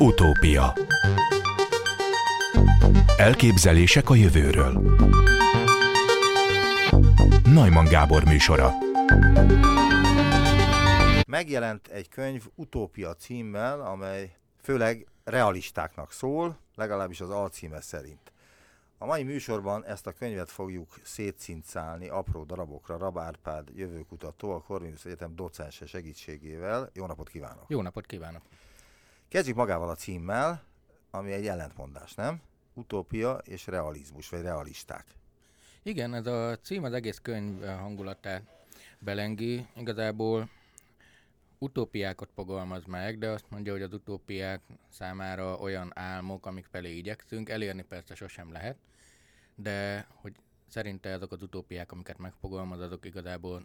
Utópia Elképzelések a jövőről Najman Gábor műsora Megjelent egy könyv Utópia címmel, amely főleg realistáknak szól, legalábbis az alcíme szerint. A mai műsorban ezt a könyvet fogjuk szétszincálni apró darabokra Rabárpád jövőkutató, a Corvinus Egyetem docense segítségével. Jó napot kívánok! Jó napot kívánok! Kezdjük magával a címmel, ami egy ellentmondás, nem? Utópia és realizmus, vagy realisták. Igen, ez a cím az egész könyv hangulatát belengi. Igazából utópiákat fogalmaz meg, de azt mondja, hogy az utópiák számára olyan álmok, amik felé igyekszünk, elérni persze sosem lehet, de hogy szerinte azok az utópiák, amiket megfogalmaz, azok igazából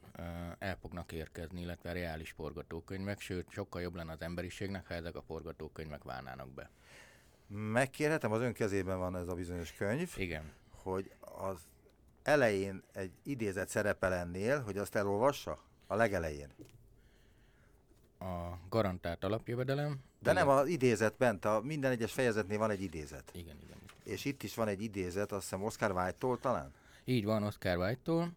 el fognak érkezni, illetve reális forgatókönyvek, sőt, sokkal jobb lenne az emberiségnek, ha ezek a forgatókönyvek válnának be. Megkérhetem, az ön kezében van ez a bizonyos könyv. Igen. Hogy az elején egy idézet szerepel ennél, hogy azt elolvassa? A legelején. A garantált alapjövedelem. De nem az idézet bent, a minden egyes fejezetnél van egy idézet. Igen, igen. És itt is van egy idézet, azt hiszem Oscar Wilde-tól talán? Így van, Oscar Wilde-tól,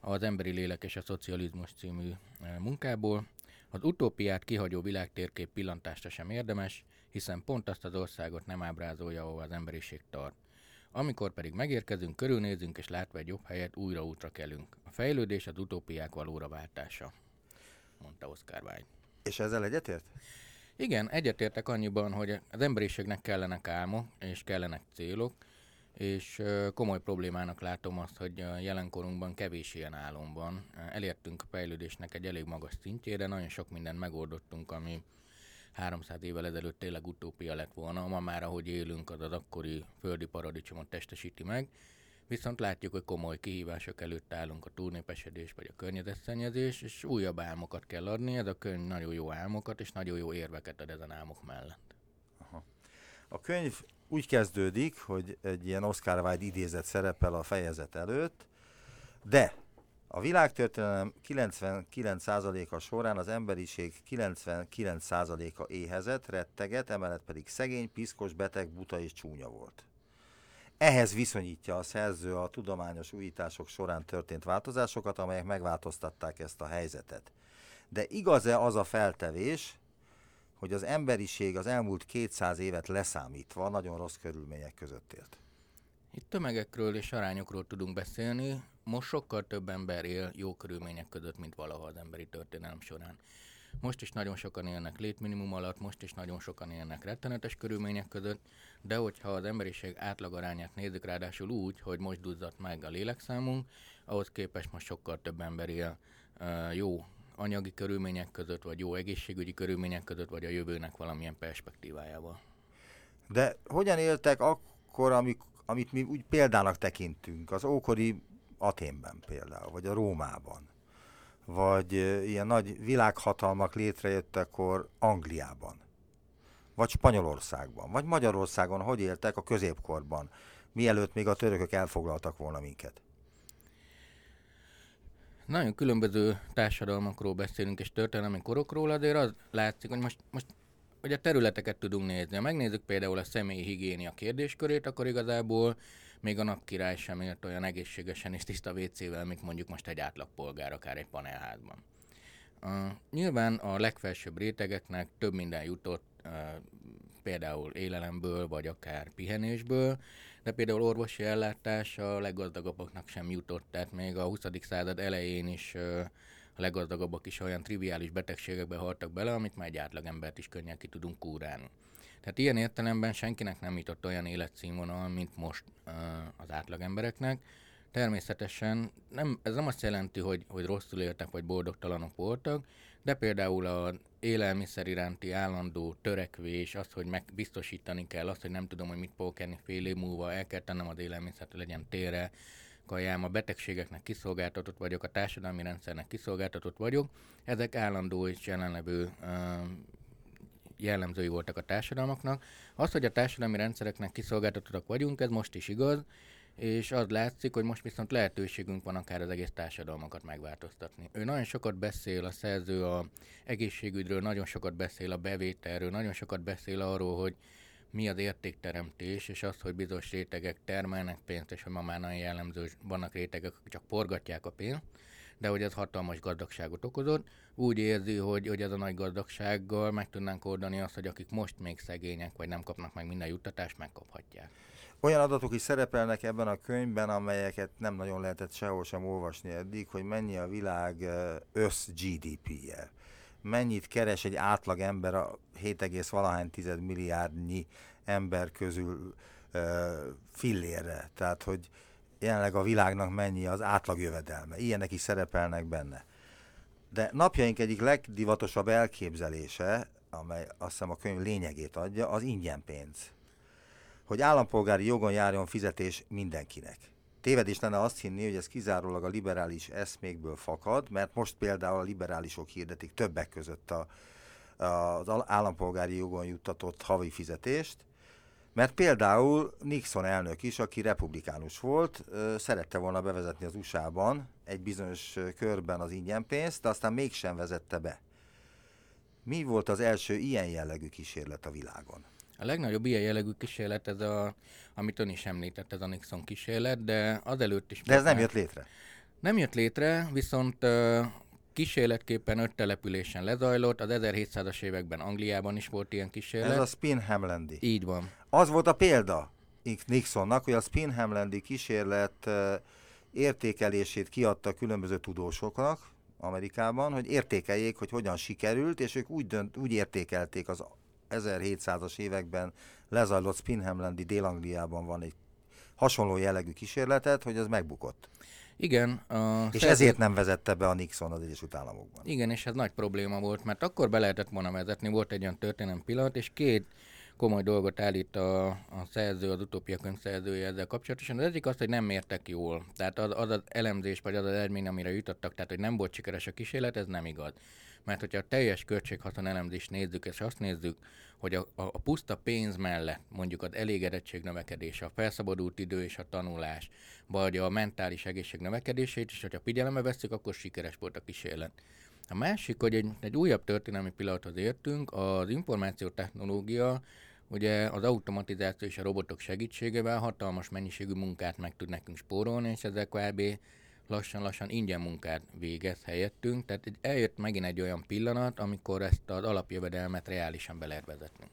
az Emberi Lélek és a Szocializmus című e, munkából. Az utópiát kihagyó világtérkép pillantása sem érdemes, hiszen pont azt az országot nem ábrázolja, ahol az emberiség tart. Amikor pedig megérkezünk, körülnézünk és látva egy jobb helyet, újra útra kelünk. A fejlődés az utópiák valóra váltása, mondta Oscar Wilde. És ezzel egyetért? Igen, egyetértek annyiban, hogy az emberiségnek kellenek álmok és kellenek célok, és komoly problémának látom azt, hogy a jelenkorunkban kevés ilyen álom van. Elértünk a fejlődésnek egy elég magas szintjére, nagyon sok mindent megoldottunk, ami 300 évvel ezelőtt tényleg utópia lett volna. Ma már, ahogy élünk, az az akkori földi paradicsomot testesíti meg. Viszont látjuk, hogy komoly kihívások előtt állunk a túlnépesedés vagy a környezetszennyezés, és újabb álmokat kell adni. Ez a könyv nagyon jó álmokat és nagyon jó érveket ad ezen álmok mellett. Aha. A könyv úgy kezdődik, hogy egy ilyen Oscar Wilde idézet szerepel a fejezet előtt, de a világtörténelem 99%-a során az emberiség 99%-a éhezett, retteget, emellett pedig szegény, piszkos, beteg, buta és csúnya volt. Ehhez viszonyítja a szerző a tudományos újítások során történt változásokat, amelyek megváltoztatták ezt a helyzetet. De igaz-e az a feltevés, hogy az emberiség az elmúlt 200 évet leszámítva nagyon rossz körülmények között élt? Itt tömegekről és arányokról tudunk beszélni. Most sokkal több ember él jó körülmények között, mint valaha az emberi történelem során. Most is nagyon sokan élnek létminimum alatt, most is nagyon sokan élnek rettenetes körülmények között, de hogyha az emberiség átlagarányát nézzük, ráadásul úgy, hogy most duzzadt meg a lélekszámunk, ahhoz képest most sokkal több ember él jó anyagi körülmények között, vagy jó egészségügyi körülmények között, vagy a jövőnek valamilyen perspektívájával. De hogyan éltek akkor, amik, amit mi úgy példának tekintünk, az ókori Aténben például, vagy a Rómában? vagy ilyen nagy világhatalmak létrejöttekor Angliában, vagy Spanyolországban, vagy Magyarországon, hogy éltek a középkorban, mielőtt még a törökök elfoglaltak volna minket? Nagyon különböző társadalmakról beszélünk, és történelmi korokról, azért az látszik, hogy most, most hogy a területeket tudunk nézni. Ha megnézzük például a személyi higiénia kérdéskörét, akkor igazából még a napkirály sem élt olyan egészségesen és tiszta WC-vel, mint mondjuk most egy átlagpolgár, akár egy panelházban. Uh, nyilván a legfelsőbb rétegeknek több minden jutott, uh, például élelemből, vagy akár pihenésből, de például orvosi ellátás a leggazdagabbaknak sem jutott, tehát még a 20. század elején is a leggazdagabbak is olyan triviális betegségekbe haltak bele, amit már egy átlagembert is könnyen ki tudunk kúrálni. Tehát ilyen értelemben senkinek nem jutott olyan életszínvonal, mint most az átlagembereknek. Természetesen nem, ez nem azt jelenti, hogy, hogy rosszul éltek vagy boldogtalanok voltak, de például az élelmiszer iránti állandó törekvés, az, hogy megbiztosítani kell azt, hogy nem tudom, hogy mit fogok enni fél év múlva, el kell tennem az élelmiszert, legyen térre, kajám, a betegségeknek kiszolgáltatott vagyok, a társadalmi rendszernek kiszolgáltatott vagyok, ezek állandó és jelenlevő jellemzői voltak a társadalmaknak. Az, hogy a társadalmi rendszereknek kiszolgáltatottak vagyunk, ez most is igaz, és az látszik, hogy most viszont lehetőségünk van akár az egész társadalmakat megváltoztatni. Ő nagyon sokat beszél, a szerző a egészségügyről, nagyon sokat beszél a bevételről, nagyon sokat beszél arról, hogy mi az értékteremtés, és az, hogy bizonyos rétegek termelnek pénzt, és hogy ma már nagyon jellemző, vannak rétegek, akik csak forgatják a pénzt, de hogy ez hatalmas gazdagságot okozott. Úgy érzi, hogy, hogy ez a nagy gazdagsággal meg tudnánk oldani azt, hogy akik most még szegények, vagy nem kapnak meg minden juttatást, megkaphatják. Olyan adatok is szerepelnek ebben a könyvben, amelyeket nem nagyon lehetett sehol sem olvasni eddig, hogy mennyi a világ össz GDP-je. Mennyit keres egy átlag ember a 7, valahány tized milliárdnyi ember közül fillérre. Tehát, hogy jelenleg a világnak mennyi az átlagjövedelme. Ilyenek is szerepelnek benne. De napjaink egyik legdivatosabb elképzelése, amely azt hiszem a könyv lényegét adja, az ingyen pénz. Hogy állampolgári jogon járjon fizetés mindenkinek. Tévedés lenne azt hinni, hogy ez kizárólag a liberális eszmékből fakad, mert most például a liberálisok hirdetik többek között a, az állampolgári jogon juttatott havi fizetést, mert például Nixon elnök is, aki republikánus volt, szerette volna bevezetni az USA-ban egy bizonyos körben az ingyenpénzt, de aztán mégsem vezette be. Mi volt az első ilyen jellegű kísérlet a világon? A legnagyobb ilyen jellegű kísérlet ez a, amit ön is említett, ez a Nixon kísérlet, de azelőtt is... De ez nem jött létre? Nem jött létre, viszont kísérletképpen öt településen lezajlott, az 1700-as években Angliában is volt ilyen kísérlet. Ez a Spinhamlandi. Így van. Az volt a példa Nixonnak, hogy a Spinhamlandi kísérlet értékelését kiadta különböző tudósoknak Amerikában, hogy értékeljék, hogy hogyan sikerült, és ők úgy, dönt, úgy értékelték az 1700-as években lezajlott Spinhamlandi Dél-Angliában van egy hasonló jellegű kísérletet, hogy ez megbukott. Igen. A és szerző... ezért nem vezette be a Nixon az Egyesült Államokban. Igen, és ez nagy probléma volt, mert akkor be lehetett volna vezetni, volt egy olyan történelmi pillanat, és két komoly dolgot állít a, a szerző, az utópia könyv szerzője ezzel kapcsolatosan. Az egyik az, hogy nem mértek jól. Tehát az, az az elemzés, vagy az az eredmény, amire jutottak, tehát hogy nem volt sikeres a kísérlet, ez nem igaz. Mert hogyha a teljes költséghaszon elemzést nézzük, és azt nézzük, hogy a, a, a puszta pénz mellett mondjuk az elégedettség növekedése, a felszabadult idő és a tanulás, vagy a mentális egészség növekedését, és hogyha figyelembe veszük, akkor sikeres volt a kísérlet. A másik, hogy egy, egy újabb történelmi pillanathoz értünk, az információtechnológia, ugye az automatizáció és a robotok segítségével hatalmas mennyiségű munkát meg tud nekünk spórolni, és ezek kb lassan-lassan ingyen munkát végez helyettünk, tehát eljött megint egy olyan pillanat, amikor ezt az alapjövedelmet reálisan be lehet vezetni.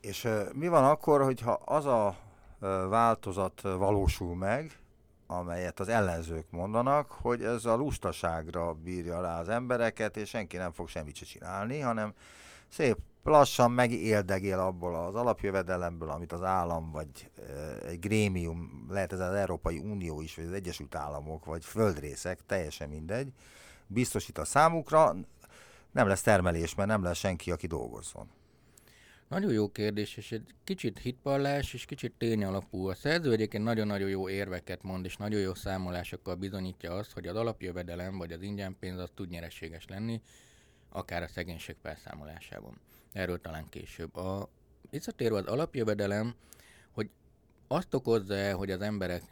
És mi van akkor, hogyha az a változat valósul meg, amelyet az ellenzők mondanak, hogy ez a lustaságra bírja rá az embereket, és senki nem fog semmit se csinálni, hanem szép lassan megéldegél abból az alapjövedelemből, amit az állam, vagy egy grémium, lehet ez az Európai Unió is, vagy az Egyesült Államok, vagy földrészek, teljesen mindegy, biztosít a számukra, nem lesz termelés, mert nem lesz senki, aki dolgozzon. Nagyon jó kérdés, és egy kicsit hitpallás, és kicsit tény alapú. A szerző egyébként nagyon-nagyon jó érveket mond, és nagyon jó számolásokkal bizonyítja azt, hogy az alapjövedelem, vagy az ingyen pénz az tud nyereséges lenni, akár a szegénység felszámolásában. Erről talán később. A, visszatérve az alapjövedelem, hogy azt okozza hogy az emberek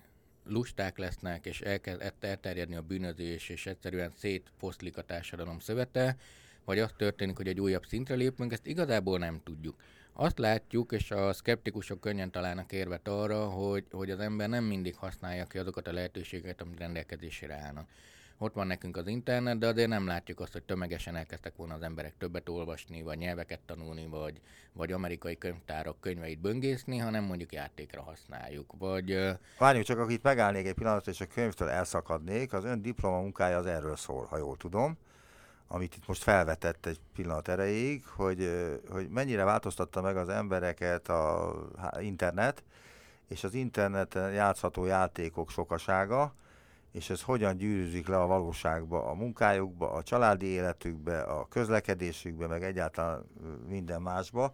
lusták lesznek, és elkezd elterjedni a bűnözés, és egyszerűen szétfoszlik a társadalom szövete, vagy az történik, hogy egy újabb szintre lépünk, ezt igazából nem tudjuk. Azt látjuk, és a szkeptikusok könnyen találnak érvet arra, hogy, hogy az ember nem mindig használja ki azokat a lehetőségeket, amit rendelkezésére állnak ott van nekünk az internet, de azért nem látjuk azt, hogy tömegesen elkezdtek volna az emberek többet olvasni, vagy nyelveket tanulni, vagy, vagy amerikai könyvtárok könyveit böngészni, hanem mondjuk játékra használjuk. Vagy, Várjunk csak, akit megállnék egy pillanatra, és a könyvtől elszakadnék, az ön diploma munkája az erről szól, ha jól tudom amit itt most felvetett egy pillanat erejéig, hogy, hogy mennyire változtatta meg az embereket a internet, és az interneten játszható játékok sokasága, és ez hogyan gyűrűzik le a valóságba, a munkájukba, a családi életükbe, a közlekedésükbe, meg egyáltalán minden másba.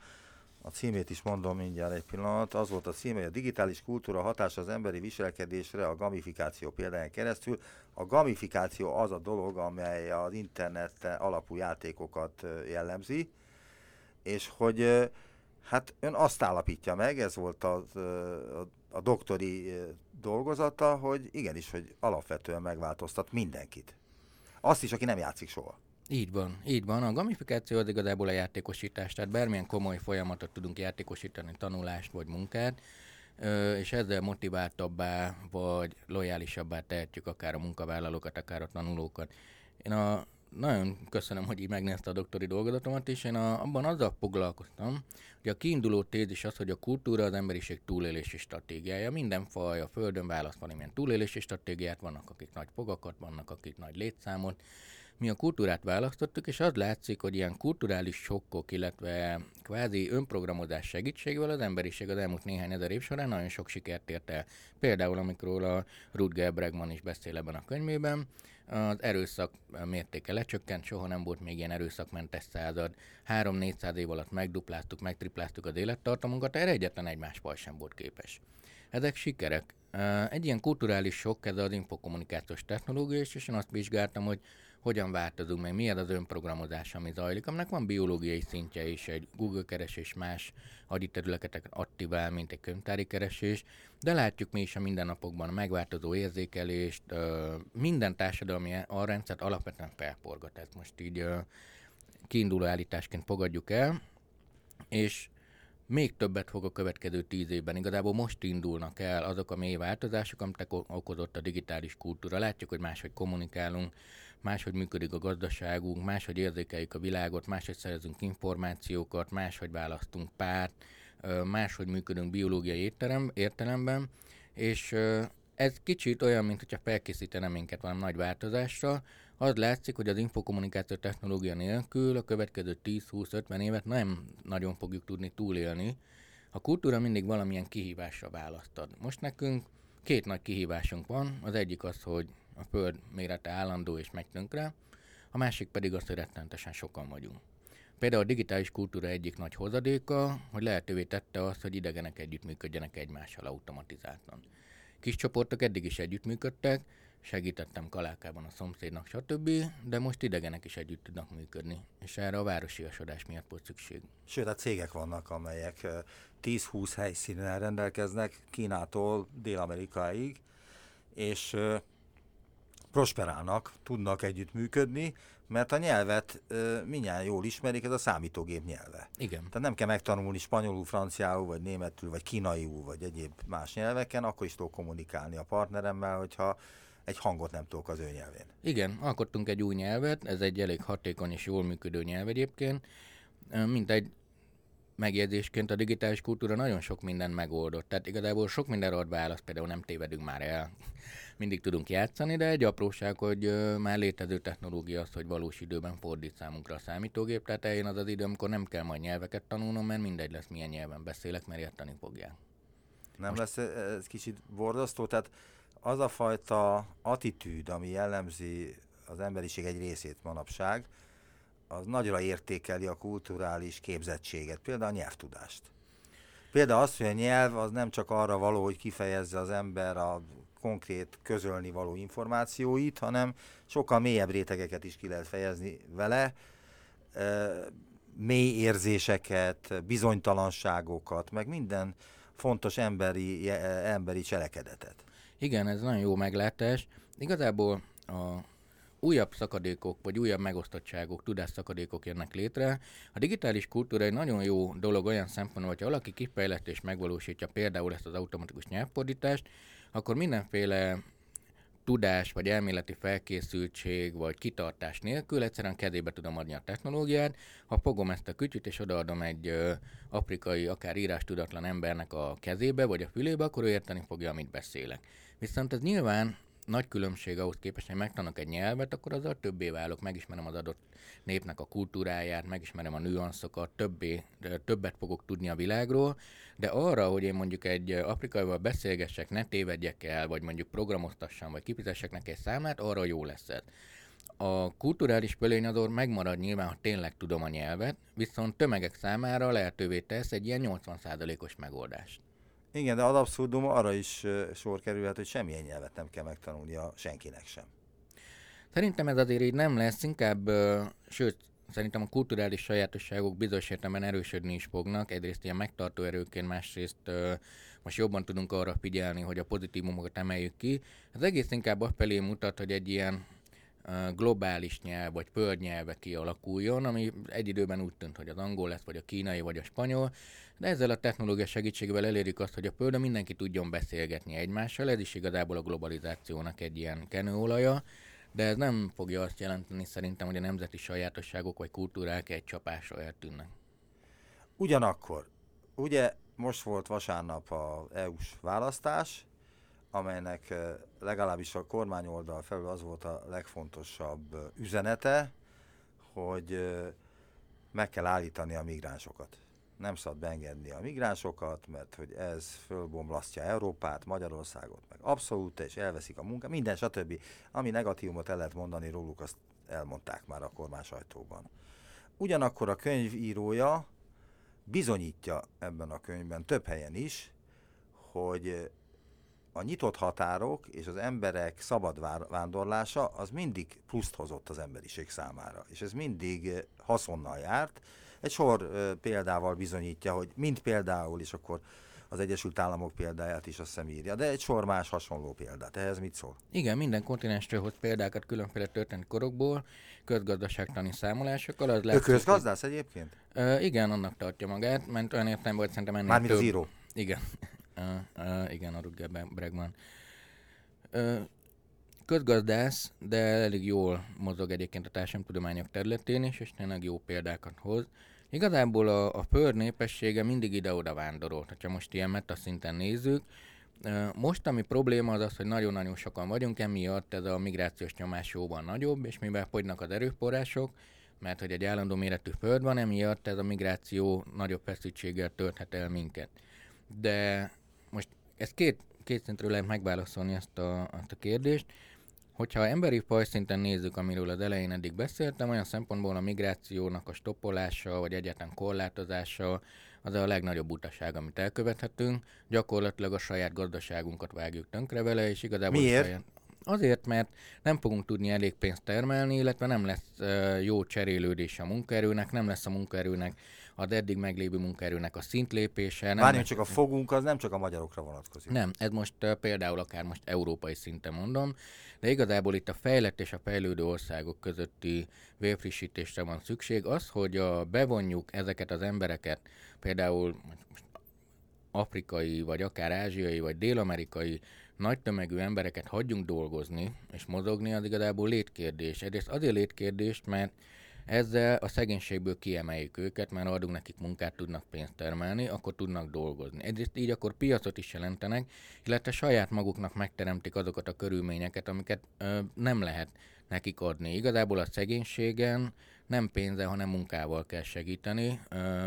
A címét is mondom mindjárt egy pillanat. Az volt a címe, hogy a digitális kultúra hatása az emberi viselkedésre a gamifikáció példáján keresztül. A gamifikáció az a dolog, amely az internet alapú játékokat jellemzi, és hogy hát ön azt állapítja meg, ez volt az, a doktori dolgozata, hogy igenis, hogy alapvetően megváltoztat mindenkit. Azt is, aki nem játszik soha. Így van, így van. A gamifikáció az igazából a játékosítás, tehát bármilyen komoly folyamatot tudunk játékosítani, tanulást vagy munkát, és ezzel motiváltabbá vagy lojálisabbá tehetjük akár a munkavállalókat, akár a tanulókat. Én a, nagyon köszönöm, hogy így megnézte a doktori dolgozatomat, és én a, abban azzal foglalkoztam, hogy a kiinduló tézis az, hogy a kultúra az emberiség túlélési stratégiája. Minden faj a Földön választ valamilyen túlélési stratégiát, vannak akik nagy fogakat, vannak akik nagy létszámot, mi a kultúrát választottuk, és az látszik, hogy ilyen kulturális sokkok, illetve kvázi önprogramozás segítségével az emberiség az elmúlt néhány ezer év során nagyon sok sikert ért el. Például, amikor a Rutger Bregman is beszél ebben a könyvében, az erőszak mértéke lecsökkent, soha nem volt még ilyen erőszakmentes század. 3-400 év alatt megdupláztuk, megtripláztuk az élettartamunkat, erre egyetlen egy más faj sem volt képes. Ezek sikerek. Egy ilyen kulturális sok, ez az infokommunikációs technológia, és én azt vizsgáltam, hogy hogyan változunk meg, milyen az önprogramozás, ami zajlik, aminek van biológiai szintje is, egy Google keresés más területeket aktivál, mint egy könyvtári keresés, de látjuk mi is a mindennapokban a megváltozó érzékelést, minden társadalmi a alapvetően felporgat. Ezt most így kiinduló állításként fogadjuk el, és még többet fog a következő tíz évben. Igazából most indulnak el azok a mély változások, amit okozott a digitális kultúra. Látjuk, hogy máshogy kommunikálunk, máshogy működik a gazdaságunk, máshogy érzékeljük a világot, máshogy szerezünk információkat, máshogy választunk párt, máshogy működünk biológiai értelem, értelemben, és ez kicsit olyan, mint hogyha felkészítene minket valami nagy változásra. Az látszik, hogy az infokommunikáció technológia nélkül a következő 10-20-50 évet nem nagyon fogjuk tudni túlélni. A kultúra mindig valamilyen kihívásra választad. Most nekünk két nagy kihívásunk van. Az egyik az, hogy a föld mérete állandó és megy tönkre, a másik pedig az, hogy rettentesen sokan vagyunk. Például a digitális kultúra egyik nagy hozadéka, hogy lehetővé tette azt, hogy idegenek együttműködjenek egymással automatizáltan. Kis csoportok eddig is együttműködtek, segítettem Kalákában a szomszédnak, stb., de most idegenek is együtt tudnak működni, és erre a városiasodás miatt volt szükség. Sőt, a cégek vannak, amelyek 10-20 helyszínen rendelkeznek, Kínától Dél-Amerikáig, és prosperálnak, tudnak együttműködni, mert a nyelvet e, minnyáján jól ismerik, ez a számítógép nyelve. Igen. Tehát nem kell megtanulni spanyolul, franciául, vagy németül, vagy kínaiul, vagy egyéb más nyelveken, akkor is tudok kommunikálni a partneremmel, hogyha egy hangot nem tudok az ő nyelvén. Igen, alkottunk egy új nyelvet, ez egy elég hatékony és jól működő nyelv egyébként, mint egy megjegyzésként a digitális kultúra nagyon sok minden megoldott. Tehát igazából sok mindenre ad választ, például nem tévedünk már el. Mindig tudunk játszani, de egy apróság, hogy már létező technológia az, hogy valós időben fordít számunkra a számítógép, tehát eljön az az idő, amikor nem kell majd nyelveket tanulnom, mert mindegy lesz, milyen nyelven beszélek, mert érteni fogják. Nem Most... lesz ez kicsit borzasztó? Tehát az a fajta attitűd, ami jellemzi az emberiség egy részét manapság, az nagyra értékeli a kulturális képzettséget, például a nyelvtudást. Például az, hogy a nyelv az nem csak arra való, hogy kifejezze az ember a konkrét közölni való információit, hanem sokkal mélyebb rétegeket is ki lehet fejezni vele, mély érzéseket, bizonytalanságokat, meg minden fontos emberi, emberi cselekedetet. Igen, ez nagyon jó meglátás. Igazából a újabb szakadékok, vagy újabb megosztottságok, tudásszakadékok jönnek létre. A digitális kultúra egy nagyon jó dolog olyan szempontból, hogyha valaki kifejlett és megvalósítja például ezt az automatikus nyelvfordítást, akkor mindenféle tudás, vagy elméleti felkészültség, vagy kitartás nélkül egyszerűen kezébe tudom adni a technológiát. Ha fogom ezt a kütyüt, és odaadom egy ö, afrikai, akár írás tudatlan embernek a kezébe, vagy a fülébe, akkor ő érteni fogja, amit beszélek. Viszont ez nyilván nagy különbség ahhoz képest, hogy megtanulok egy nyelvet, akkor azzal többé válok, megismerem az adott népnek a kultúráját, megismerem a nüanszokat, többé, többet fogok tudni a világról, de arra, hogy én mondjuk egy afrikaival beszélgessek, ne tévedjek el, vagy mondjuk programoztassam, vagy kifizessek neki egy számlát, arra jó lesz ez. A kulturális pölényador megmarad nyilván, ha tényleg tudom a nyelvet, viszont tömegek számára lehetővé tesz egy ilyen 80%-os megoldást. Igen, de ad abszurdum arra is sor kerülhet, hogy semmilyen nyelvet nem kell megtanulnia senkinek sem. Szerintem ez azért így nem lesz, inkább, sőt, szerintem a kulturális sajátosságok bizonyos értelemben erősödni is fognak. Egyrészt ilyen megtartó erőként, másrészt ö, most jobban tudunk arra figyelni, hogy a pozitívumokat emeljük ki. Az egész inkább a felé mutat, hogy egy ilyen globális nyelv vagy földnyelve kialakuljon, ami egy időben úgy tűnt, hogy az angol lesz, vagy a kínai, vagy a spanyol, de ezzel a technológia segítségével elérjük azt, hogy a földön mindenki tudjon beszélgetni egymással, ez is igazából a globalizációnak egy ilyen kenőolaja, de ez nem fogja azt jelenteni szerintem, hogy a nemzeti sajátosságok vagy kultúrák egy csapásra eltűnnek. Ugyanakkor, ugye most volt vasárnap a EU-s választás, amelynek eh, legalábbis a kormányoldal felül az volt a legfontosabb eh, üzenete, hogy eh, meg kell állítani a migránsokat. Nem szabad beengedni a migránsokat, mert hogy ez fölbomlasztja Európát, Magyarországot, meg abszolút, és elveszik a munkát, minden stb. Ami negatívumot el lehet mondani róluk, azt elmondták már a kormány sajtóban. Ugyanakkor a könyvírója bizonyítja ebben a könyvben több helyen is, hogy a nyitott határok és az emberek szabad vándorlása az mindig pluszt hozott az emberiség számára, és ez mindig haszonnal járt. Egy sor példával bizonyítja, hogy mind például, és akkor az Egyesült Államok példáját is azt hiszem írja, de egy sor más hasonló példát. Ehhez mit szól? Igen, minden kontinensről hoz példákat különféle történt korokból, közgazdaságtani számolásokkal. Az ő közgazdász egyébként? Uh, igen, annak tartja magát, mert olyan értem volt szerintem ennél Mármint több... az író? Igen. Uh, uh, igen, a Rutger Bregman. Uh, közgazdász, de elég jól mozog egyébként a társadalomtudományok területén is, és tényleg jó példákat hoz. Igazából a, a föld népessége mindig ide-oda vándorolt, ha most ilyen metaszinten nézzük. Most ami probléma az az, hogy nagyon-nagyon sokan vagyunk, emiatt ez a migrációs nyomás jóban nagyobb, és mivel fogynak az erőforrások, mert hogy egy állandó méretű föld van, emiatt ez a migráció nagyobb feszültséggel tölthet el minket. De most ezt két, két szintről lehet megválaszolni ezt a, ezt a kérdést. Hogyha emberi fajszinten nézzük, amiről az elején eddig beszéltem, olyan szempontból a migrációnak a stoppolása, vagy egyetlen korlátozása, az a legnagyobb utaság, amit elkövethetünk. Gyakorlatilag a saját gazdaságunkat vágjuk tönkre vele, és igazából Miért? Saját... Azért, mert nem fogunk tudni elég pénzt termelni, illetve nem lesz uh, jó cserélődés a munkaerőnek, nem lesz a munkaerőnek az eddig meglévő munkaerőnek a szintlépése. Nem Várjunk, csak a fogunk az nem csak a magyarokra vonatkozik. Nem, ez most uh, például akár most európai szinten mondom, de igazából itt a fejlett és a fejlődő országok közötti vérfrissítésre van szükség. Az, hogy a, bevonjuk ezeket az embereket, például afrikai, vagy akár ázsiai, vagy dél-amerikai nagy tömegű embereket hagyjunk dolgozni és mozogni, az igazából létkérdés. Egyrészt azért létkérdés, mert ezzel a szegénységből kiemeljük őket, mert adunk nekik munkát, tudnak pénzt termelni, akkor tudnak dolgozni. Egyrészt így akkor piacot is jelentenek, illetve saját maguknak megteremtik azokat a körülményeket, amiket ö, nem lehet nekik adni. Igazából a szegénységen nem pénze, hanem munkával kell segíteni,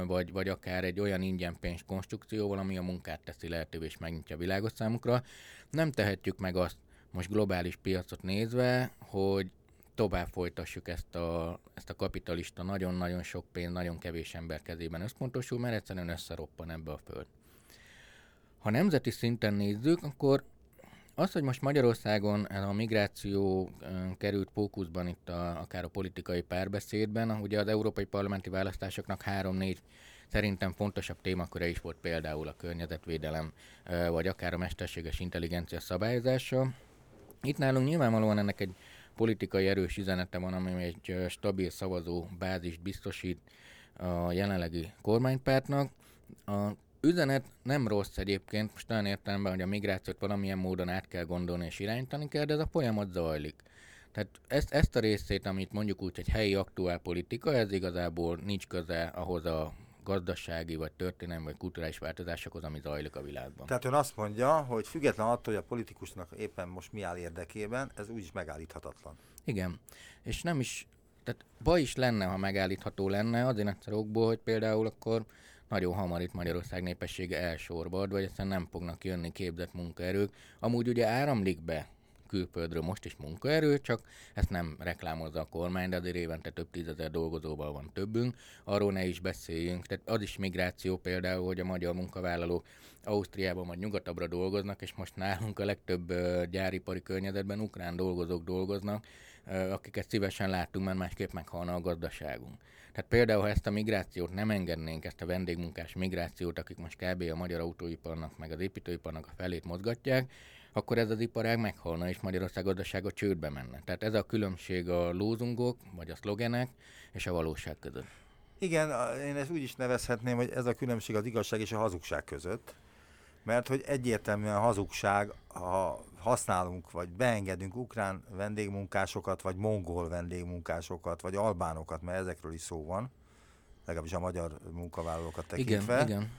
vagy, vagy akár egy olyan ingyen pénz konstrukcióval, ami a munkát teszi lehetővé és megnyitja a világot számukra. Nem tehetjük meg azt, most globális piacot nézve, hogy tovább folytassuk ezt a, ezt a kapitalista nagyon-nagyon sok pénz, nagyon kevés ember kezében összpontosul, mert egyszerűen összeroppan ebbe a föld. Ha nemzeti szinten nézzük, akkor az, hogy most Magyarországon a migráció került fókuszban itt a, akár a politikai párbeszédben, ugye az európai parlamenti választásoknak három-négy szerintem fontosabb témaköre is volt például a környezetvédelem, vagy akár a mesterséges intelligencia szabályozása. Itt nálunk nyilvánvalóan ennek egy politikai erős üzenete van, ami egy stabil szavazó bázist biztosít a jelenlegi kormánypártnak. A üzenet nem rossz egyébként, most olyan értelemben, hogy a migrációt valamilyen módon át kell gondolni és irányítani kell, de ez a folyamat zajlik. Tehát ezt, ezt a részét, amit mondjuk úgy, hogy helyi aktuál politika, ez igazából nincs köze ahhoz a gazdasági, vagy történelmi, vagy kulturális változásokhoz, ami zajlik a világban. Tehát ön azt mondja, hogy független attól, hogy a politikusnak éppen most mi áll érdekében, ez úgyis megállíthatatlan. Igen. És nem is, tehát baj is lenne, ha megállítható lenne, azért egyszer okból, hogy például akkor nagyon hamar itt Magyarország népessége elsorvad, vagy egyszerűen nem fognak jönni képzett munkaerők. Amúgy ugye áramlik be külföldről most is munkaerő, csak ezt nem reklámozza a kormány, de azért évente több tízezer dolgozóval van többünk. Arról ne is beszéljünk. Tehát az is migráció például, hogy a magyar munkavállalók Ausztriában vagy nyugatabbra dolgoznak, és most nálunk a legtöbb gyáripari környezetben ukrán dolgozók dolgoznak, akiket szívesen látunk, mert másképp meghalna a gazdaságunk. Tehát például, ha ezt a migrációt nem engednénk, ezt a vendégmunkás migrációt, akik most kb. a magyar autóiparnak, meg az építőiparnak a felét mozgatják, akkor ez az iparág meghalna, és Magyarország gazdasága csődbe menne. Tehát ez a különbség a lózungok, vagy a szlogenek és a valóság között. Igen, én ezt úgy is nevezhetném, hogy ez a különbség az igazság és a hazugság között. Mert hogy egyértelműen hazugság, ha használunk, vagy beengedünk ukrán vendégmunkásokat, vagy mongol vendégmunkásokat, vagy albánokat, mert ezekről is szó van, legalábbis a magyar munkavállalókat tekintve. Igen, igen.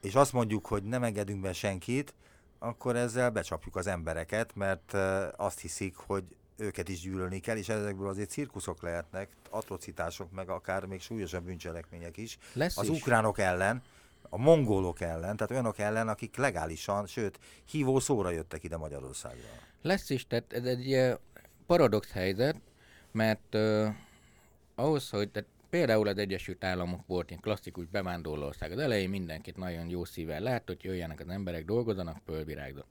És azt mondjuk, hogy nem engedünk be senkit, akkor ezzel becsapjuk az embereket, mert azt hiszik, hogy őket is gyűlölni kell, és ezekből azért cirkuszok lehetnek, atrocitások, meg akár még súlyosabb bűncselekmények is. Lesz az is. ukránok ellen, a mongolok ellen, tehát olyanok ellen, akik legálisan, sőt, hívó szóra jöttek ide Magyarországra. Lesz is, tehát ez egy paradox helyzet, mert uh, ahhoz, hogy tehát például az Egyesült Államok volt egy klasszikus bevándorlóország, az elején mindenkit nagyon jó szívvel lát, hogy jöjjenek az emberek, dolgozzanak, fölvirágzott.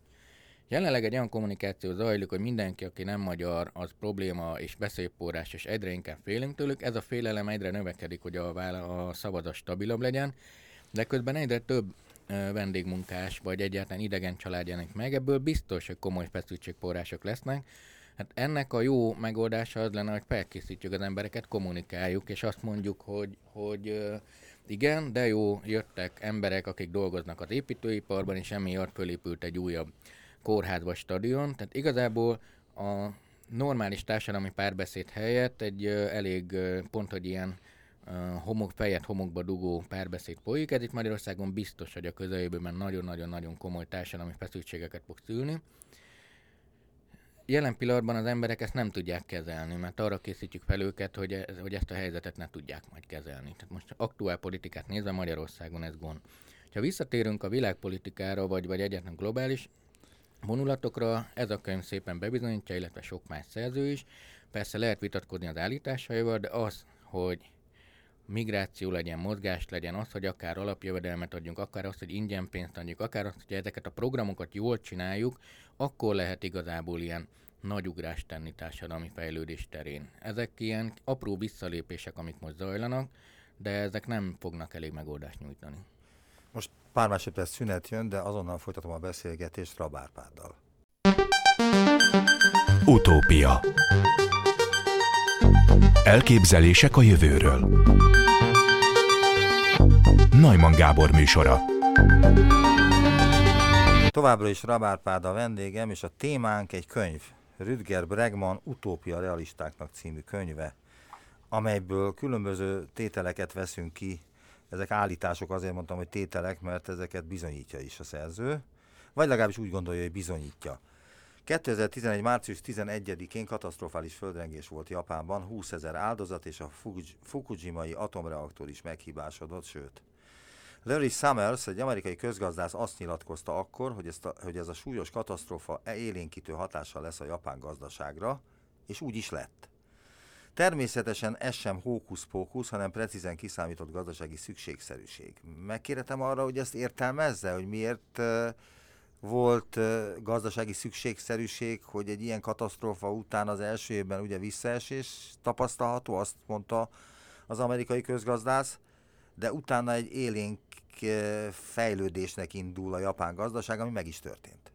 Jelenleg egy olyan kommunikáció zajlik, hogy mindenki, aki nem magyar, az probléma és beszédpórás, és egyre inkább félünk tőlük. Ez a félelem egyre növekedik, hogy a, a szavazat stabilabb legyen, de közben egyre több vendégmunkás, vagy egyáltalán idegen család jelenik meg, ebből biztos, hogy komoly feszültségforrások lesznek. Hát ennek a jó megoldása az lenne, hogy felkészítjük az embereket, kommunikáljuk, és azt mondjuk, hogy, hogy igen, de jó, jöttek emberek, akik dolgoznak az építőiparban, és emiatt fölépült egy újabb kórház vagy stadion. Tehát igazából a normális társadalmi párbeszéd helyett egy elég pont, hogy ilyen homok, fejet homokba dugó párbeszéd folyik. Ez itt Magyarországon biztos, hogy a közeljövőben nagyon-nagyon-nagyon komoly társadalmi feszültségeket fog szülni. Jelen pillanatban az emberek ezt nem tudják kezelni, mert arra készítjük fel őket, hogy, ez, hogy ezt a helyzetet ne tudják majd kezelni. Tehát most aktuál politikát nézve Magyarországon ez gond. Ha visszatérünk a világpolitikára, vagy, vagy egyetlen globális vonulatokra, ez a könyv szépen bebizonyítja, illetve sok más szerző is. Persze lehet vitatkozni az állításaival, de az, hogy migráció legyen, mozgás legyen, az, hogy akár alapjövedelmet adjunk, akár azt, hogy ingyen pénzt adjuk, akár azt, hogy ezeket a programokat jól csináljuk, akkor lehet igazából ilyen nagy ugrást tenni társadalmi fejlődés terén. Ezek ilyen apró visszalépések, amik most zajlanak, de ezek nem fognak elég megoldást nyújtani. Most pár másodperc szünet jön, de azonnal folytatom a beszélgetést Rabárpáddal. Utópia Elképzelések a jövőről Najman Gábor műsora Továbbra is Rabárpád a vendégem, és a témánk egy könyv. Rüdger Bregman Utópia realistáknak című könyve, amelyből különböző tételeket veszünk ki. Ezek állítások, azért mondtam, hogy tételek, mert ezeket bizonyítja is a szerző, vagy legalábbis úgy gondolja, hogy bizonyítja. 2011. március 11-én katasztrofális földrengés volt Japánban, 20 ezer áldozat és a Fukujimai atomreaktor is meghibásodott, sőt. Larry Summers, egy amerikai közgazdász azt nyilatkozta akkor, hogy, ezt a, hogy ez a súlyos katasztrófa e élénkítő hatással lesz a japán gazdaságra, és úgy is lett. Természetesen ez sem hókusz-pókusz, hanem precízen kiszámított gazdasági szükségszerűség. Megkérhetem arra, hogy ezt értelmezze, hogy miért uh, volt gazdasági szükségszerűség, hogy egy ilyen katasztrófa után az első évben ugye visszaesés tapasztalható, azt mondta az amerikai közgazdász, de utána egy élénk fejlődésnek indul a japán gazdaság, ami meg is történt.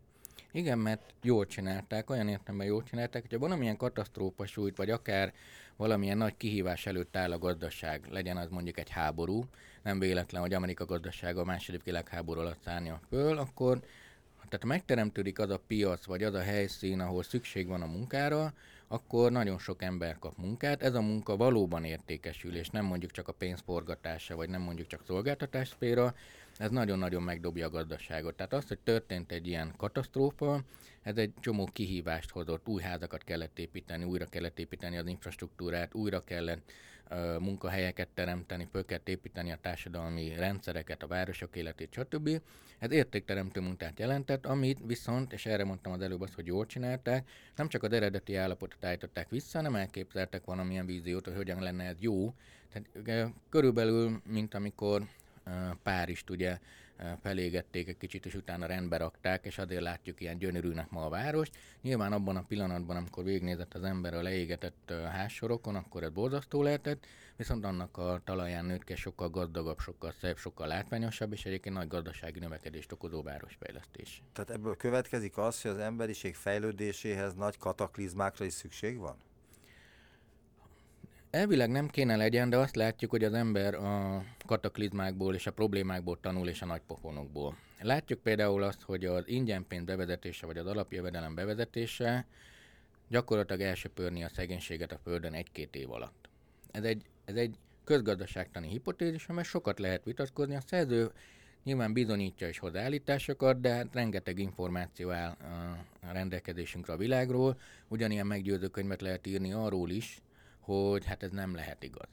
Igen, mert jól csinálták, olyan értelemben jól csinálták, hogyha valamilyen katasztrófa sújt, vagy akár valamilyen nagy kihívás előtt áll a gazdaság, legyen az mondjuk egy háború, nem véletlen, hogy Amerika gazdasága a második világháború alatt szállnia föl, akkor tehát megteremtődik az a piac, vagy az a helyszín, ahol szükség van a munkára, akkor nagyon sok ember kap munkát. Ez a munka valóban értékesül, és nem mondjuk csak a pénzforgatása, vagy nem mondjuk csak szolgáltatás szféra, ez nagyon-nagyon megdobja a gazdaságot. Tehát az, hogy történt egy ilyen katasztrófa, ez egy csomó kihívást hozott, új házakat kellett építeni, újra kellett építeni az infrastruktúrát, újra kellett munkahelyeket teremteni, kellett építeni a társadalmi rendszereket, a városok életét, stb. Ez értékteremtő munkát jelentett, amit viszont, és erre mondtam az előbb azt, hogy jól csinálták, nem csak az eredeti állapotot állították vissza, hanem elképzeltek valamilyen víziót, hogy hogyan lenne ez jó. Tehát körülbelül, mint amikor Párizst ugye felégették egy kicsit, és utána rendbe rakták, és azért látjuk ilyen gyönyörűnek ma a várost. Nyilván abban a pillanatban, amikor végignézett az ember a leégetett házsorokon, akkor ez borzasztó lehetett, viszont annak a talaján nőtt ki sokkal gazdagabb, sokkal szebb, sokkal látványosabb, és egyébként nagy gazdasági növekedést okozó városfejlesztés. Tehát ebből következik az, hogy az emberiség fejlődéséhez nagy kataklizmákra is szükség van? Elvileg nem kéne legyen, de azt látjuk, hogy az ember a kataklizmákból és a problémákból tanul és a nagy pofonokból. Látjuk például azt, hogy az ingyen pénz bevezetése vagy az alapjövedelem bevezetése gyakorlatilag elsöpörni a szegénységet a Földön egy-két év alatt. Ez egy, ez egy közgazdaságtani hipotézis, amely sokat lehet vitatkozni. A szerző nyilván bizonyítja is hozzá állításokat, de hát rengeteg információ áll a rendelkezésünkre a világról. Ugyanilyen meggyőző könyvet lehet írni arról is, hogy hát ez nem lehet igaz.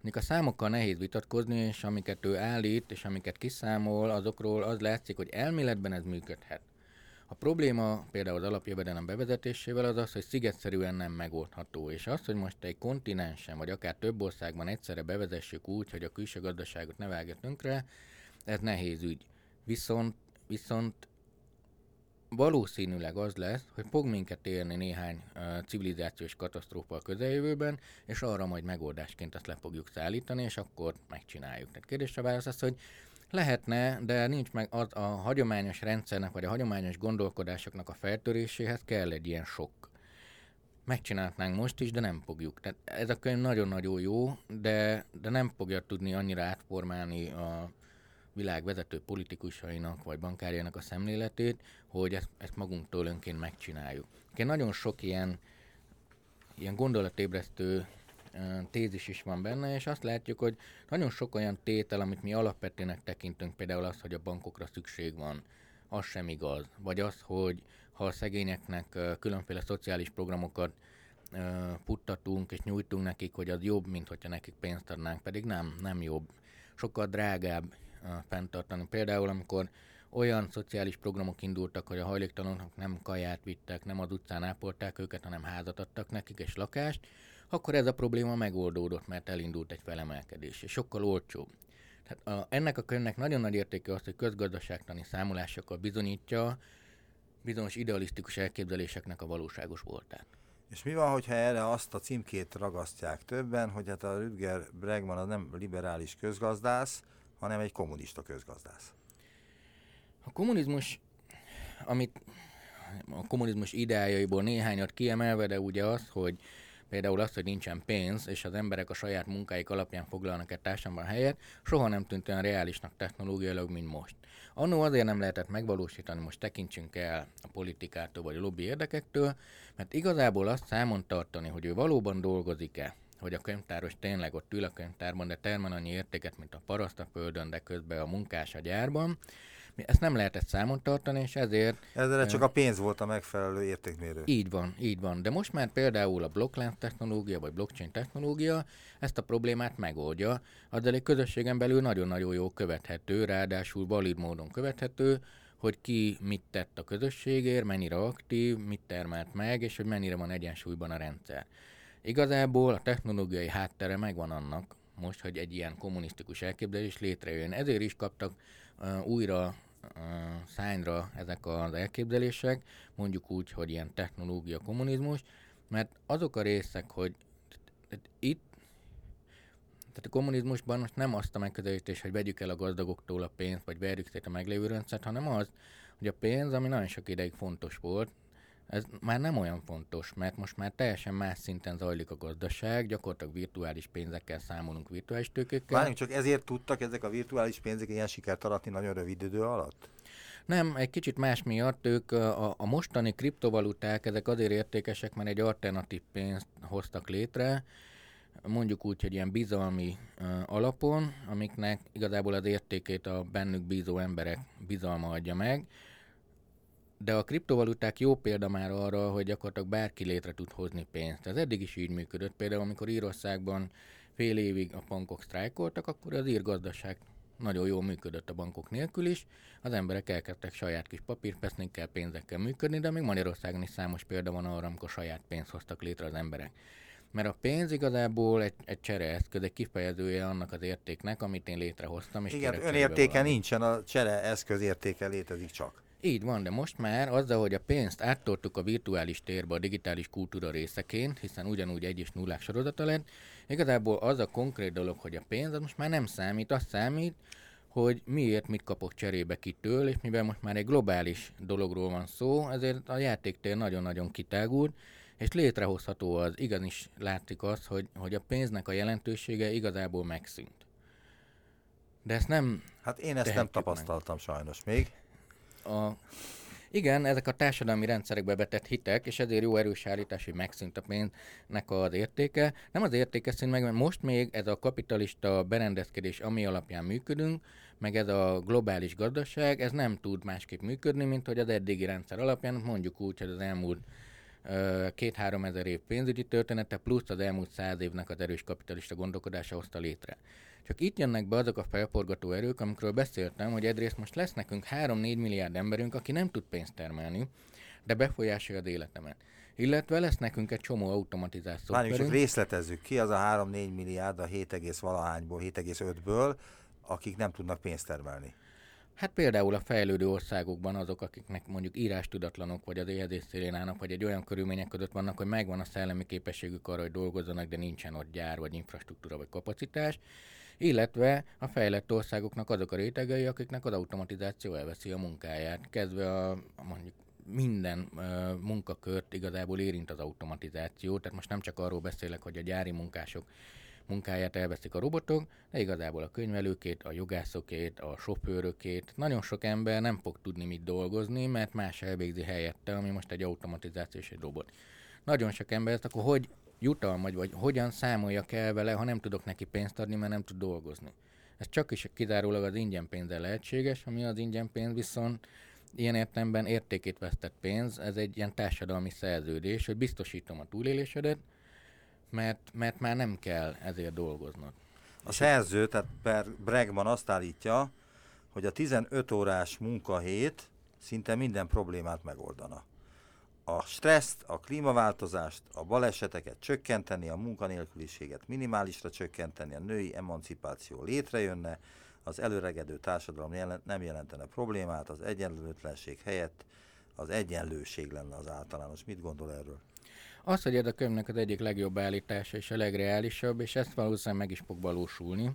Még a számokkal nehéz vitatkozni, és amiket ő állít, és amiket kiszámol, azokról az látszik, hogy elméletben ez működhet. A probléma például az alapjövedelem bevezetésével az az, hogy szigetszerűen nem megoldható, és az, hogy most egy kontinensen, vagy akár több országban egyszerre bevezessük úgy, hogy a külső gazdaságot ne vágja tönkre, ez nehéz ügy. Viszont, viszont valószínűleg az lesz, hogy fog minket érni néhány civilizációs katasztrófa a közeljövőben, és arra majd megoldásként azt le fogjuk szállítani, és akkor megcsináljuk. Tehát kérdésre válasz az, hogy lehetne, de nincs meg az a hagyományos rendszernek, vagy a hagyományos gondolkodásoknak a feltöréséhez kell egy ilyen sok. Megcsinálhatnánk most is, de nem fogjuk. Tehát ez a könyv nagyon-nagyon jó, de, de nem fogja tudni annyira átformálni a, világ vezető politikusainak vagy bankárjának a szemléletét, hogy ezt, ezt magunktól önként megcsináljuk. Én nagyon sok ilyen, ilyen gondolatébresztő tézis is van benne, és azt látjuk, hogy nagyon sok olyan tétel, amit mi alapvetőnek tekintünk, például az, hogy a bankokra szükség van, az sem igaz. Vagy az, hogy ha a szegényeknek különféle szociális programokat futtatunk és nyújtunk nekik, hogy az jobb, mint hogyha nekik pénzt adnánk, pedig nem, nem jobb. Sokkal drágább fenntartani. Például, amikor olyan szociális programok indultak, hogy a hajléktalanok nem kaját vittek, nem az utcán ápolták őket, hanem házat adtak nekik és lakást, akkor ez a probléma megoldódott, mert elindult egy felemelkedés, és sokkal olcsóbb. Tehát a, ennek a könyvnek nagyon nagy értéke az, hogy közgazdaságtani számolásokkal bizonyítja bizonyos idealisztikus elképzeléseknek a valóságos voltát. És mi van, hogyha erre azt a címkét ragasztják többen, hogy hát a Rüdger Bregman az nem liberális közgazdász, hanem egy kommunista közgazdász. A kommunizmus, amit a kommunizmus ideájaiból néhányat kiemelve, de ugye az, hogy például az, hogy nincsen pénz, és az emberek a saját munkáik alapján foglalnak egy társadalomban helyet, soha nem tűnt olyan reálisnak technológiailag, mint most. Annó azért nem lehetett megvalósítani, most tekintsünk el a politikától vagy a lobby érdekektől, mert igazából azt számon tartani, hogy ő valóban dolgozik-e, hogy a könyvtáros tényleg ott ül a könyvtárban, de termel annyi értéket, mint a paraszt a földön, de közben a munkás a gyárban. Ezt nem lehetett számon tartani, és ezért... Ezzel csak a pénz volt a megfelelő értékmérő. Így van, így van. De most már például a blokklánc technológia, vagy blockchain technológia ezt a problémát megoldja. Azzal egy közösségen belül nagyon-nagyon jó követhető, ráadásul valid módon követhető, hogy ki mit tett a közösségért, mennyire aktív, mit termelt meg, és hogy mennyire van egyensúlyban a rendszer. Igazából a technológiai háttere megvan annak, most, hogy egy ilyen kommunisztikus elképzelés létrejön. Ezért is kaptak uh, újra uh, szányra ezek az elképzelések, mondjuk úgy, hogy ilyen technológia kommunizmus, mert azok a részek, hogy itt tehát a kommunizmusban most nem azt a megközelítés, hogy vegyük el a gazdagoktól a pénzt, vagy verjük szét a meglévő rendszert, hanem az, hogy a pénz, ami nagyon sok ideig fontos volt, ez már nem olyan fontos, mert most már teljesen más szinten zajlik a gazdaság, gyakorlatilag virtuális pénzekkel számolunk virtuális tőkékkel. Várjunk, csak ezért tudtak ezek a virtuális pénzek ilyen sikert aratni nagyon rövid idő alatt? Nem, egy kicsit más miatt ők a, a mostani kriptovaluták, ezek azért értékesek, mert egy alternatív pénzt hoztak létre, mondjuk úgy, hogy ilyen bizalmi uh, alapon, amiknek igazából az értékét a bennük bízó emberek bizalma adja meg, de a kriptovaluták jó példa már arra, hogy gyakorlatilag bárki létre tud hozni pénzt. Ez eddig is így működött. Például amikor Írországban fél évig a bankok sztrájkoltak, akkor az ír gazdaság nagyon jól működött a bankok nélkül is. Az emberek elkezdtek saját kis papírpesznékkel, pénzekkel működni, de még Magyarországon is számos példa van arra, amikor saját pénzt hoztak létre az emberek. Mert a pénz igazából egy, egy csereeszköz, egy kifejezője annak az értéknek, amit én létrehoztam. És Igen, önértéke valamit. nincsen, a csere eszköz értéke létezik csak. Így van, de most már azzal, hogy a pénzt áttoltuk a virtuális térbe a digitális kultúra részeként, hiszen ugyanúgy egy és nullák sorozata lett, igazából az a konkrét dolog, hogy a pénz az most már nem számít, az számít, hogy miért mit kapok cserébe kitől, és mivel most már egy globális dologról van szó, ezért a játéktér nagyon-nagyon kitágult, és létrehozható az, igenis látszik az, hogy, hogy a pénznek a jelentősége igazából megszűnt. De ezt nem Hát én ezt nem Tehetjük meg. tapasztaltam sajnos még. A... Igen, ezek a társadalmi rendszerekbe betett hitek, és ezért jó erős állítás, hogy megszűnt a pénznek az értéke. Nem az értéke szűnt meg, mert most még ez a kapitalista berendezkedés, ami alapján működünk, meg ez a globális gazdaság, ez nem tud másképp működni, mint hogy az eddigi rendszer alapján, mondjuk úgy, hogy az elmúlt két-három ezer év pénzügyi története, plusz az elmúlt száz évnek az erős kapitalista gondolkodása hozta létre. Csak itt jönnek be azok a felforgató erők, amikről beszéltem, hogy egyrészt most lesz nekünk 3-4 milliárd emberünk, aki nem tud pénzt termelni, de befolyásolja az életemet. Illetve lesz nekünk egy csomó automatizált Várjunk, csak szoftverünk. részletezzük ki, az a 3-4 milliárd a 7, egész valahányból, 7,5-ből, akik nem tudnak pénzt termelni. Hát például a fejlődő országokban azok, akiknek mondjuk írás tudatlanok, vagy az éhezés szélén állnak, vagy egy olyan körülmények között vannak, hogy megvan a szellemi képességük arra, hogy dolgozzanak, de nincsen ott gyár, vagy infrastruktúra, vagy kapacitás. Illetve a fejlett országoknak azok a rétegei, akiknek az automatizáció elveszi a munkáját, kezdve a, a mondjuk minden uh, munkakört igazából érint az automatizáció, tehát most nem csak arról beszélek, hogy a gyári munkások munkáját elveszik a robotok, de igazából a könyvelőkét, a jogászokét, a sofőrökét. Nagyon sok ember nem fog tudni mit dolgozni, mert más elvégzi helyette, ami most egy automatizáció és egy robot. Nagyon sok ember ezt akkor hogy jutalmaz, vagy hogyan számoljak el vele, ha nem tudok neki pénzt adni, mert nem tud dolgozni. Ez csak is kizárólag az ingyen pénzzel lehetséges, ami az ingyen pénz viszont ilyen értelemben értékét vesztett pénz, ez egy ilyen társadalmi szerződés, hogy biztosítom a túlélésedet, mert, mert már nem kell ezért dolgoznod. A szerző, tehát Per Bregman azt állítja, hogy a 15 órás munkahét szinte minden problémát megoldana. A stresszt, a klímaváltozást, a baleseteket csökkenteni, a munkanélküliséget minimálisra csökkenteni, a női emancipáció létrejönne, az előregedő társadalom jelen, nem jelentene problémát, az egyenlőtlenség helyett az egyenlőség lenne az általános. Mit gondol erről? Az, hogy ez a könyvnek az egyik legjobb állítása és a legreálisabb, és ezt valószínűleg meg is fog valósulni.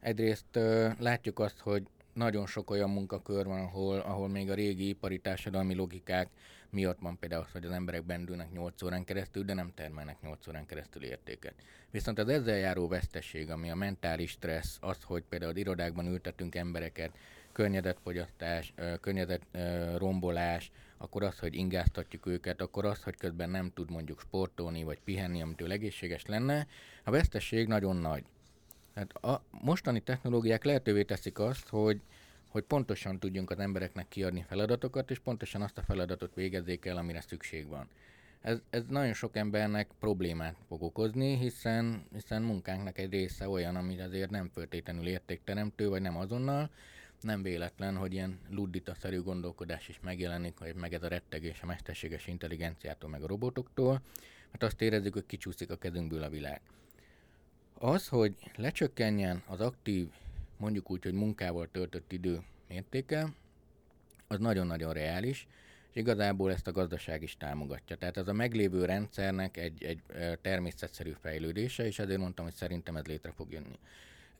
Egyrészt látjuk azt, hogy nagyon sok olyan munkakör van, ahol, ahol még a régi ipari társadalmi logikák miatt van például az, hogy az emberek bendülnek 8 órán keresztül, de nem termelnek 8 órán keresztül értéket. Viszont az ezzel járó veszteség, ami a mentális stressz, az, hogy például az irodákban ültetünk embereket, környezetfogyasztás, ö, környezet ö, rombolás, akkor az, hogy ingáztatjuk őket, akkor az, hogy közben nem tud mondjuk sportolni vagy pihenni, amitől egészséges lenne, a veszteség nagyon nagy. Hát a mostani technológiák lehetővé teszik azt, hogy, hogy pontosan tudjunk az embereknek kiadni feladatokat, és pontosan azt a feladatot végezzék el, amire szükség van. Ez, ez nagyon sok embernek problémát fog okozni, hiszen, hiszen munkánknak egy része olyan, ami azért nem föltétlenül értékteremtő, vagy nem azonnal. Nem véletlen, hogy ilyen luddita-szerű gondolkodás is megjelenik, hogy meg ez a rettegés a mesterséges intelligenciától, meg a robotoktól, mert azt érezzük, hogy kicsúszik a kezünkből a világ. Az, hogy lecsökkenjen az aktív, mondjuk úgy, hogy munkával töltött idő mértéke, az nagyon-nagyon reális, és igazából ezt a gazdaság is támogatja. Tehát ez a meglévő rendszernek egy, egy természetszerű fejlődése, és ezért mondtam, hogy szerintem ez létre fog jönni.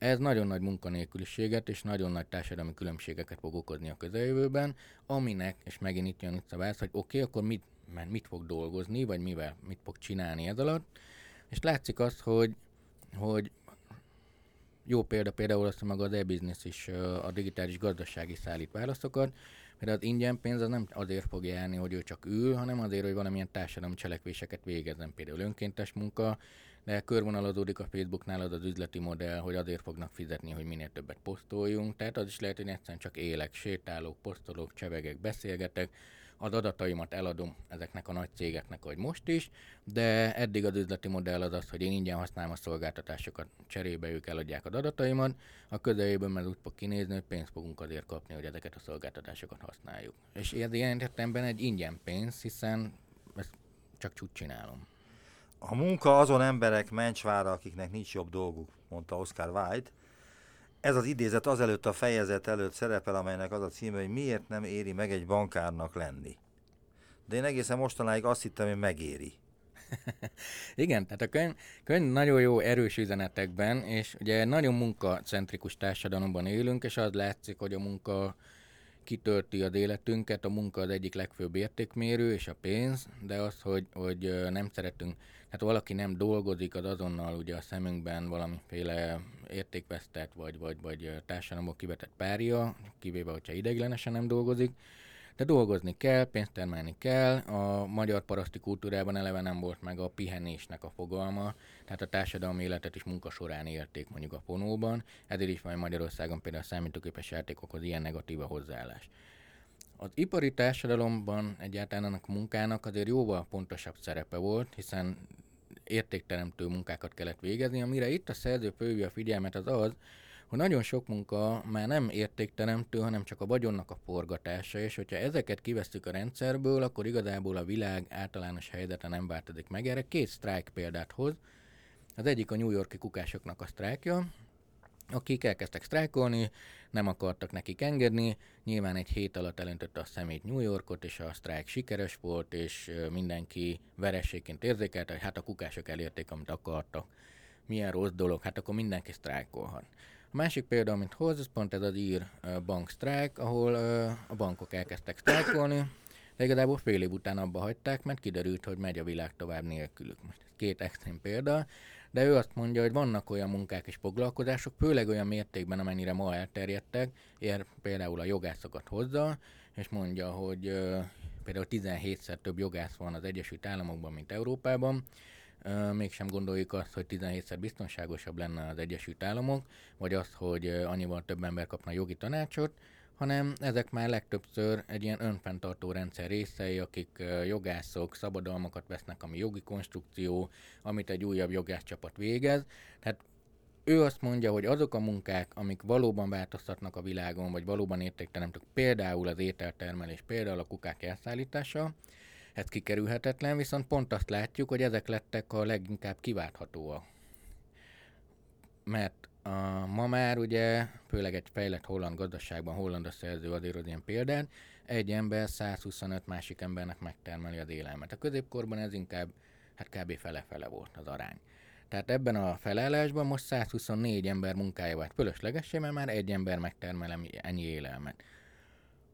Ez nagyon nagy munkanélküliséget és nagyon nagy társadalmi különbségeket fog okozni a közeljövőben, aminek, és megint itt jön itt a válasz, hogy oké, okay, akkor mit, mert mit fog dolgozni, vagy mivel, mit fog csinálni ez alatt, és látszik az, hogy, hogy jó példa például azt, hogy maga az e-business is a digitális gazdaság is szállít válaszokat, mert az ingyen pénz az nem azért fog járni, hogy ő csak ül, hanem azért, hogy valamilyen társadalmi cselekvéseket végezzen, például önkéntes munka, de körvonalazódik a Facebooknál az az üzleti modell, hogy azért fognak fizetni, hogy minél többet posztoljunk, tehát az is lehet, hogy egyszerűen csak élek, sétálok, posztolok, csevegek, beszélgetek, az adataimat eladom ezeknek a nagy cégeknek, hogy most is, de eddig az üzleti modell az az, hogy én ingyen használom a szolgáltatásokat, cserébe ők eladják az adataimat, a közeljövőben meg úgy fog kinézni, hogy pénzt fogunk azért kapni, hogy ezeket a szolgáltatásokat használjuk. És ez ilyen értelemben egy ingyen pénz, hiszen ezt csak csúcs csinálom. A munka azon emberek mencsvára, akiknek nincs jobb dolguk, mondta Oscar Wilde. Ez az idézet azelőtt a fejezet előtt szerepel, amelynek az a címe, hogy miért nem éri meg egy bankárnak lenni. De én egészen mostanáig azt hittem, hogy megéri. Igen, tehát a könyv, könyv nagyon jó erős üzenetekben, és ugye nagyon munkacentrikus társadalomban élünk, és az látszik, hogy a munka kitölti az életünket, a munka az egyik legfőbb értékmérő, és a pénz, de az, hogy, hogy nem szeretünk, hát valaki nem dolgozik, az azonnal ugye a szemünkben valamiféle értékvesztett, vagy, vagy, vagy társadalomból kivetett párja, kivéve, hogyha ideiglenesen nem dolgozik, de dolgozni kell, pénzt termelni kell, a magyar paraszti kultúrában eleve nem volt meg a pihenésnek a fogalma, tehát a társadalmi életet is munka során élték mondjuk a fonóban, ezért is van Magyarországon például a számítógépes játékokhoz ilyen negatív a hozzáállás. Az ipari társadalomban egyáltalán annak a munkának azért jóval pontosabb szerepe volt, hiszen értékteremtő munkákat kellett végezni, amire itt a szerző fővi a figyelmet az az, hogy nagyon sok munka már nem értékteremtő, hanem csak a vagyonnak a forgatása, és hogyha ezeket kivesztük a rendszerből, akkor igazából a világ általános helyzete nem változik meg. Erre két sztrájk példát hoz. Az egyik a New Yorki kukásoknak a sztrájkja, akik elkezdtek sztrájkolni, nem akartak nekik engedni, nyilván egy hét alatt elöntötte a szemét New Yorkot, és a sztrájk sikeres volt, és mindenki verességként érzékelte, hogy hát a kukások elérték, amit akartak. Milyen rossz dolog, hát akkor mindenki sztrájkolhat. A másik példa, amit hoz, ez pont ez az ír bank strike, ahol a bankok elkezdtek sztrájkolni, de igazából fél év után abba hagyták, mert kiderült, hogy megy a világ tovább nélkülük. Most két extrém példa, de ő azt mondja, hogy vannak olyan munkák és foglalkozások, főleg olyan mértékben, amennyire ma elterjedtek, ér például a jogászokat hozza, és mondja, hogy például 17-szer több jogász van az Egyesült Államokban, mint Európában, mégsem gondoljuk azt, hogy 17-szer biztonságosabb lenne az Egyesült Államok, vagy azt, hogy annyival több ember kapna jogi tanácsot, hanem ezek már legtöbbször egy ilyen önfenntartó rendszer részei, akik jogászok, szabadalmakat vesznek, ami jogi konstrukció, amit egy újabb jogászcsapat végez. Tehát ő azt mondja, hogy azok a munkák, amik valóban változtatnak a világon, vagy valóban értékteremtők, például az ételtermelés, például a kukák elszállítása, ez kikerülhetetlen, viszont pont azt látjuk, hogy ezek lettek a leginkább kiválthatóak. Mert a, ma már ugye, főleg egy fejlett holland gazdaságban, holland a szerző az ilyen példán, egy ember 125 másik embernek megtermeli az élelmet. A középkorban ez inkább, hát kb. fele-fele volt az arány. Tehát ebben a felállásban most 124 ember munkája vált fölöslegessé, mert már egy ember megtermel ennyi élelmet.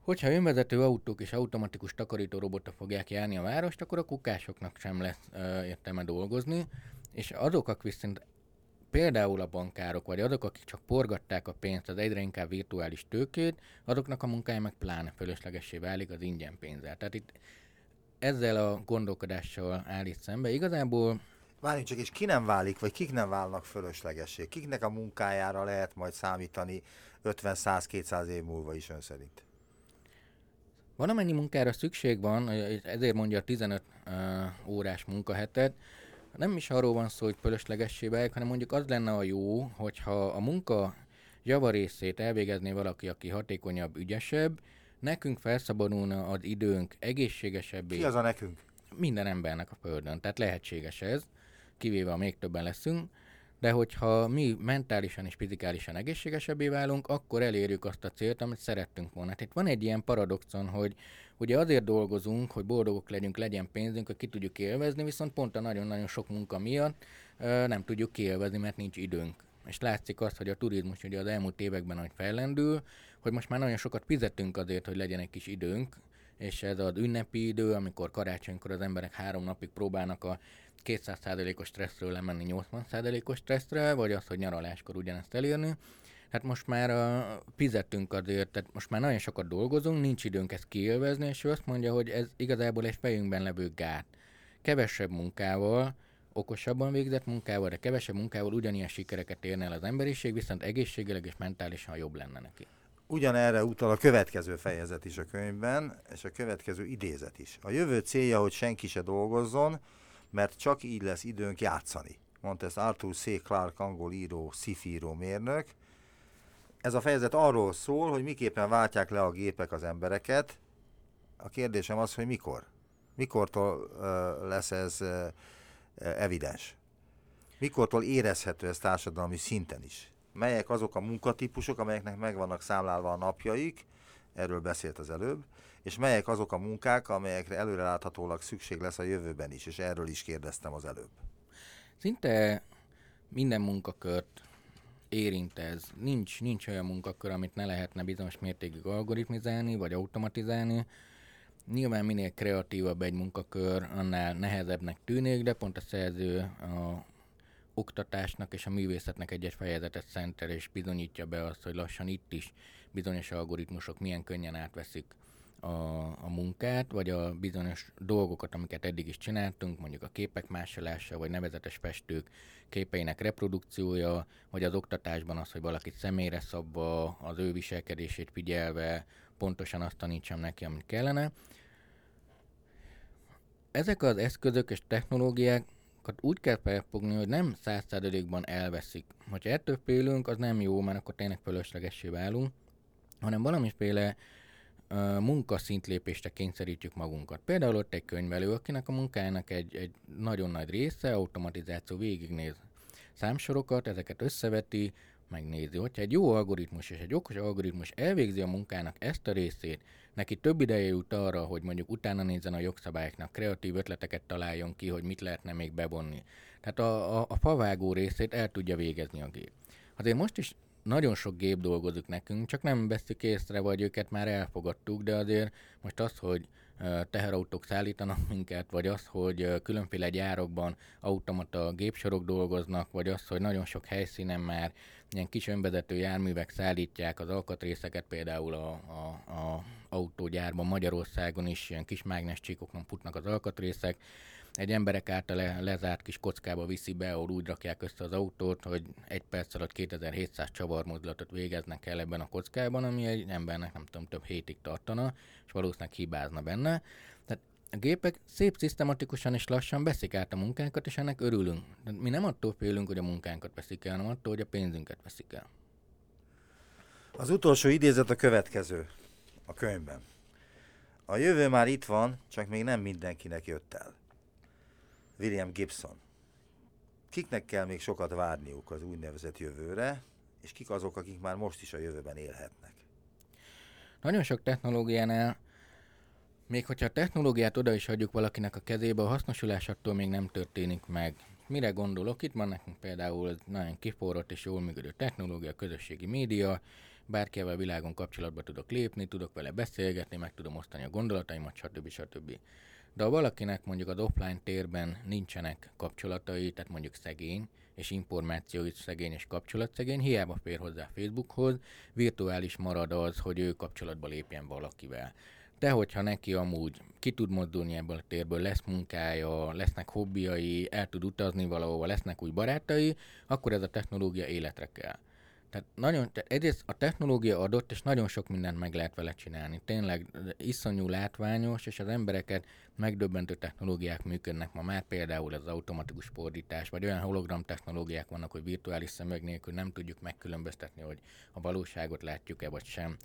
Hogyha önvezető autók és automatikus takarító robotok fogják járni a várost, akkor a kukásoknak sem lesz ö, értelme dolgozni, és azok, akik viszont például a bankárok, vagy azok, akik csak porgatták a pénzt, az egyre inkább virtuális tőkét, azoknak a munkája meg pláne fölöslegessé válik az ingyen pénzzel. Tehát itt ezzel a gondolkodással állít szembe. Igazából Várjunk csak, és ki nem válik, vagy kik nem válnak fölöslegessé? Kiknek a munkájára lehet majd számítani 50-100-200 év múlva is ön szerint? Van amennyi munkára szükség van, ezért mondja a 15 uh, órás munkahetet, nem is arról van szó, hogy fölöslegessé válik, hanem mondjuk az lenne a jó, hogyha a munka javarészét elvégezné valaki, aki hatékonyabb, ügyesebb, nekünk felszabadulna az időnk egészségesebbé. Ki az a nekünk? Minden embernek a földön, tehát lehetséges ez, kivéve a még többen leszünk, de hogyha mi mentálisan és fizikálisan egészségesebbé válunk, akkor elérjük azt a célt, amit szerettünk volna. Tehát van egy ilyen paradoxon, hogy ugye azért dolgozunk, hogy boldogok legyünk, legyen pénzünk, hogy ki tudjuk élvezni, viszont pont a nagyon-nagyon sok munka miatt nem tudjuk kiélvezni, mert nincs időnk. És látszik azt, hogy a turizmus ugye az elmúlt években hogy fellendül, hogy most már nagyon sokat fizetünk azért, hogy legyen egy kis időnk, és ez az ünnepi idő, amikor karácsonykor az emberek három napig próbálnak a 200%-os stresszről lemenni 80%-os stresszre, vagy az, hogy nyaraláskor ugyanezt elérni. Hát most már a, fizettünk azért, tehát most már nagyon sokat dolgozunk, nincs időnk ezt kiélvezni, és ő azt mondja, hogy ez igazából egy fejünkben levő gát. Kevesebb munkával, okosabban végzett munkával, de kevesebb munkával ugyanilyen sikereket érne el az emberiség, viszont egészségileg és mentálisan jobb lenne neki. Ugyanerre utal a következő fejezet is a könyvben, és a következő idézet is. A jövő célja, hogy senki se dolgozzon, mert csak így lesz időnk játszani. Mondta ezt Arthur C. Clarke, angol író, szifíró mérnök. Ez a fejezet arról szól, hogy miképpen váltják le a gépek az embereket. A kérdésem az, hogy mikor? Mikortól lesz ez evidens? Mikortól érezhető ez társadalmi szinten is? Melyek azok a munkatípusok, amelyeknek megvannak számlálva a napjaik, erről beszélt az előbb, és melyek azok a munkák, amelyekre előreláthatólag szükség lesz a jövőben is, és erről is kérdeztem az előbb. Szinte minden munkakört érint ez. Nincs, nincs olyan munkakör, amit ne lehetne bizonyos mértékig algoritmizálni, vagy automatizálni. Nyilván minél kreatívabb egy munkakör, annál nehezebbnek tűnik, de pont a szerző a oktatásnak és a művészetnek egyes fejezetet szentel, és bizonyítja be azt, hogy lassan itt is bizonyos algoritmusok milyen könnyen átveszik a, a munkát, vagy a bizonyos dolgokat, amiket eddig is csináltunk, mondjuk a képek másolása, vagy nevezetes festők képeinek reprodukciója, vagy az oktatásban az, hogy valakit személyre szabva, az ő viselkedését figyelve, pontosan azt tanítsam neki, amit kellene. Ezek az eszközök és technológiák úgy kell felfogni, hogy nem százszázalékban elveszik. Hogyha ettől félünk, az nem jó, mert akkor tényleg fölöslegessé válunk, hanem valamiféle munkaszintlépésre kényszerítjük magunkat. Például ott egy könyvelő, akinek a munkájának egy, egy nagyon nagy része automatizáció végignéz számsorokat, ezeket összeveti, megnézi. Hogyha egy jó algoritmus és egy okos algoritmus elvégzi a munkának ezt a részét, neki több ideje jut arra, hogy mondjuk utána nézzen a jogszabályoknak, kreatív ötleteket találjon ki, hogy mit lehetne még bevonni. Tehát a, a, a favágó részét el tudja végezni a gép. Azért most is nagyon sok gép dolgozik nekünk, csak nem veszük észre, vagy őket már elfogadtuk, de azért most az, hogy teherautók szállítanak minket, vagy az, hogy különféle gyárokban automata gépsorok dolgoznak, vagy az, hogy nagyon sok helyszínen már ilyen kis önvezető járművek szállítják az alkatrészeket, például a, a, a autógyárban Magyarországon is ilyen kis mágnes csíkokon futnak az alkatrészek, egy emberek által le, lezárt kis kockába viszi be, ahol úgy rakják össze az autót, hogy egy perc alatt 2700 csavarmozdulatot végeznek el ebben a kockában, ami egy embernek nem tudom, több hétig tartana, és valószínűleg hibázna benne. Tehát a gépek szép szisztematikusan és lassan veszik át a munkánkat, és ennek örülünk. De mi nem attól félünk, hogy a munkánkat veszik el, hanem attól, hogy a pénzünket veszik el. Az utolsó idézet a következő a könyvben. A jövő már itt van, csak még nem mindenkinek jött el. William Gibson. Kiknek kell még sokat várniuk az úgynevezett jövőre, és kik azok, akik már most is a jövőben élhetnek? Nagyon sok technológiánál, még hogyha a technológiát oda is hagyjuk valakinek a kezébe, a hasznosulás attól még nem történik meg. Mire gondolok? Itt van nekünk például nagyon kiforrott és jól működő technológia, közösségi média, bárkivel világon kapcsolatba tudok lépni, tudok vele beszélgetni, meg tudom osztani a gondolataimat, stb. stb. De ha valakinek mondjuk az offline térben nincsenek kapcsolatai, tehát mondjuk szegény, és információit szegény és kapcsolatszegény, hiába fér hozzá Facebookhoz, virtuális marad az, hogy ő kapcsolatba lépjen valakivel. De hogyha neki amúgy ki tud mozdulni ebből a térből, lesz munkája, lesznek hobbiai, el tud utazni valahova, lesznek új barátai, akkor ez a technológia életre kell. Tehát nagyon, tehát egyrészt a technológia adott, és nagyon sok mindent meg lehet vele csinálni. Tényleg iszonyú látványos, és az embereket megdöbbentő technológiák működnek ma már, például az automatikus fordítás, vagy olyan hologram technológiák vannak, hogy virtuális szemüveg nélkül nem tudjuk megkülönböztetni, hogy a valóságot látjuk-e vagy sem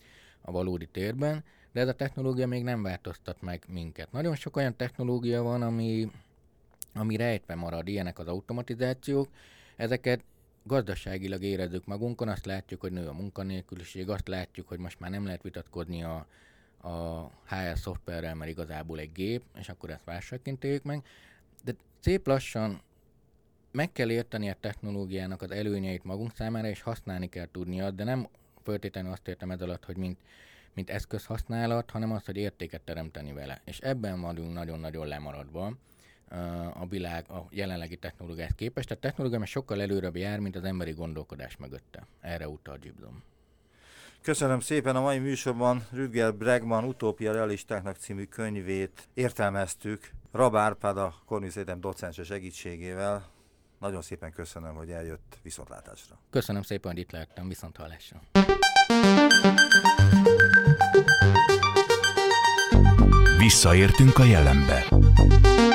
a valódi térben, de ez a technológia még nem változtat meg minket. Nagyon sok olyan technológia van, ami, ami rejtve marad, ilyenek az automatizációk, ezeket gazdaságilag érezzük magunkon, azt látjuk, hogy nő a munkanélküliség, azt látjuk, hogy most már nem lehet vitatkodni a, a HR szoftverrel, mert igazából egy gép, és akkor ezt válságként éljük meg. De szép lassan meg kell érteni a technológiának az előnyeit magunk számára, és használni kell tudnia, de nem föltétlenül azt értem ez alatt, hogy mint, mint eszközhasználat, hanem azt, hogy értéket teremteni vele. És ebben vagyunk nagyon-nagyon lemaradva a világ a jelenlegi technológiát képest. Tehát technológia sokkal előrebb jár, mint az emberi gondolkodás mögötte. Erre utal Gibson. Köszönöm szépen a mai műsorban Rüdger Bregman Utópia Realistáknak című könyvét értelmeztük Rab Árpád a Cornus Egyetem docense segítségével. Nagyon szépen köszönöm, hogy eljött viszontlátásra. Köszönöm szépen, hogy itt lehettem, viszont hallásra. Visszaértünk a jelenbe.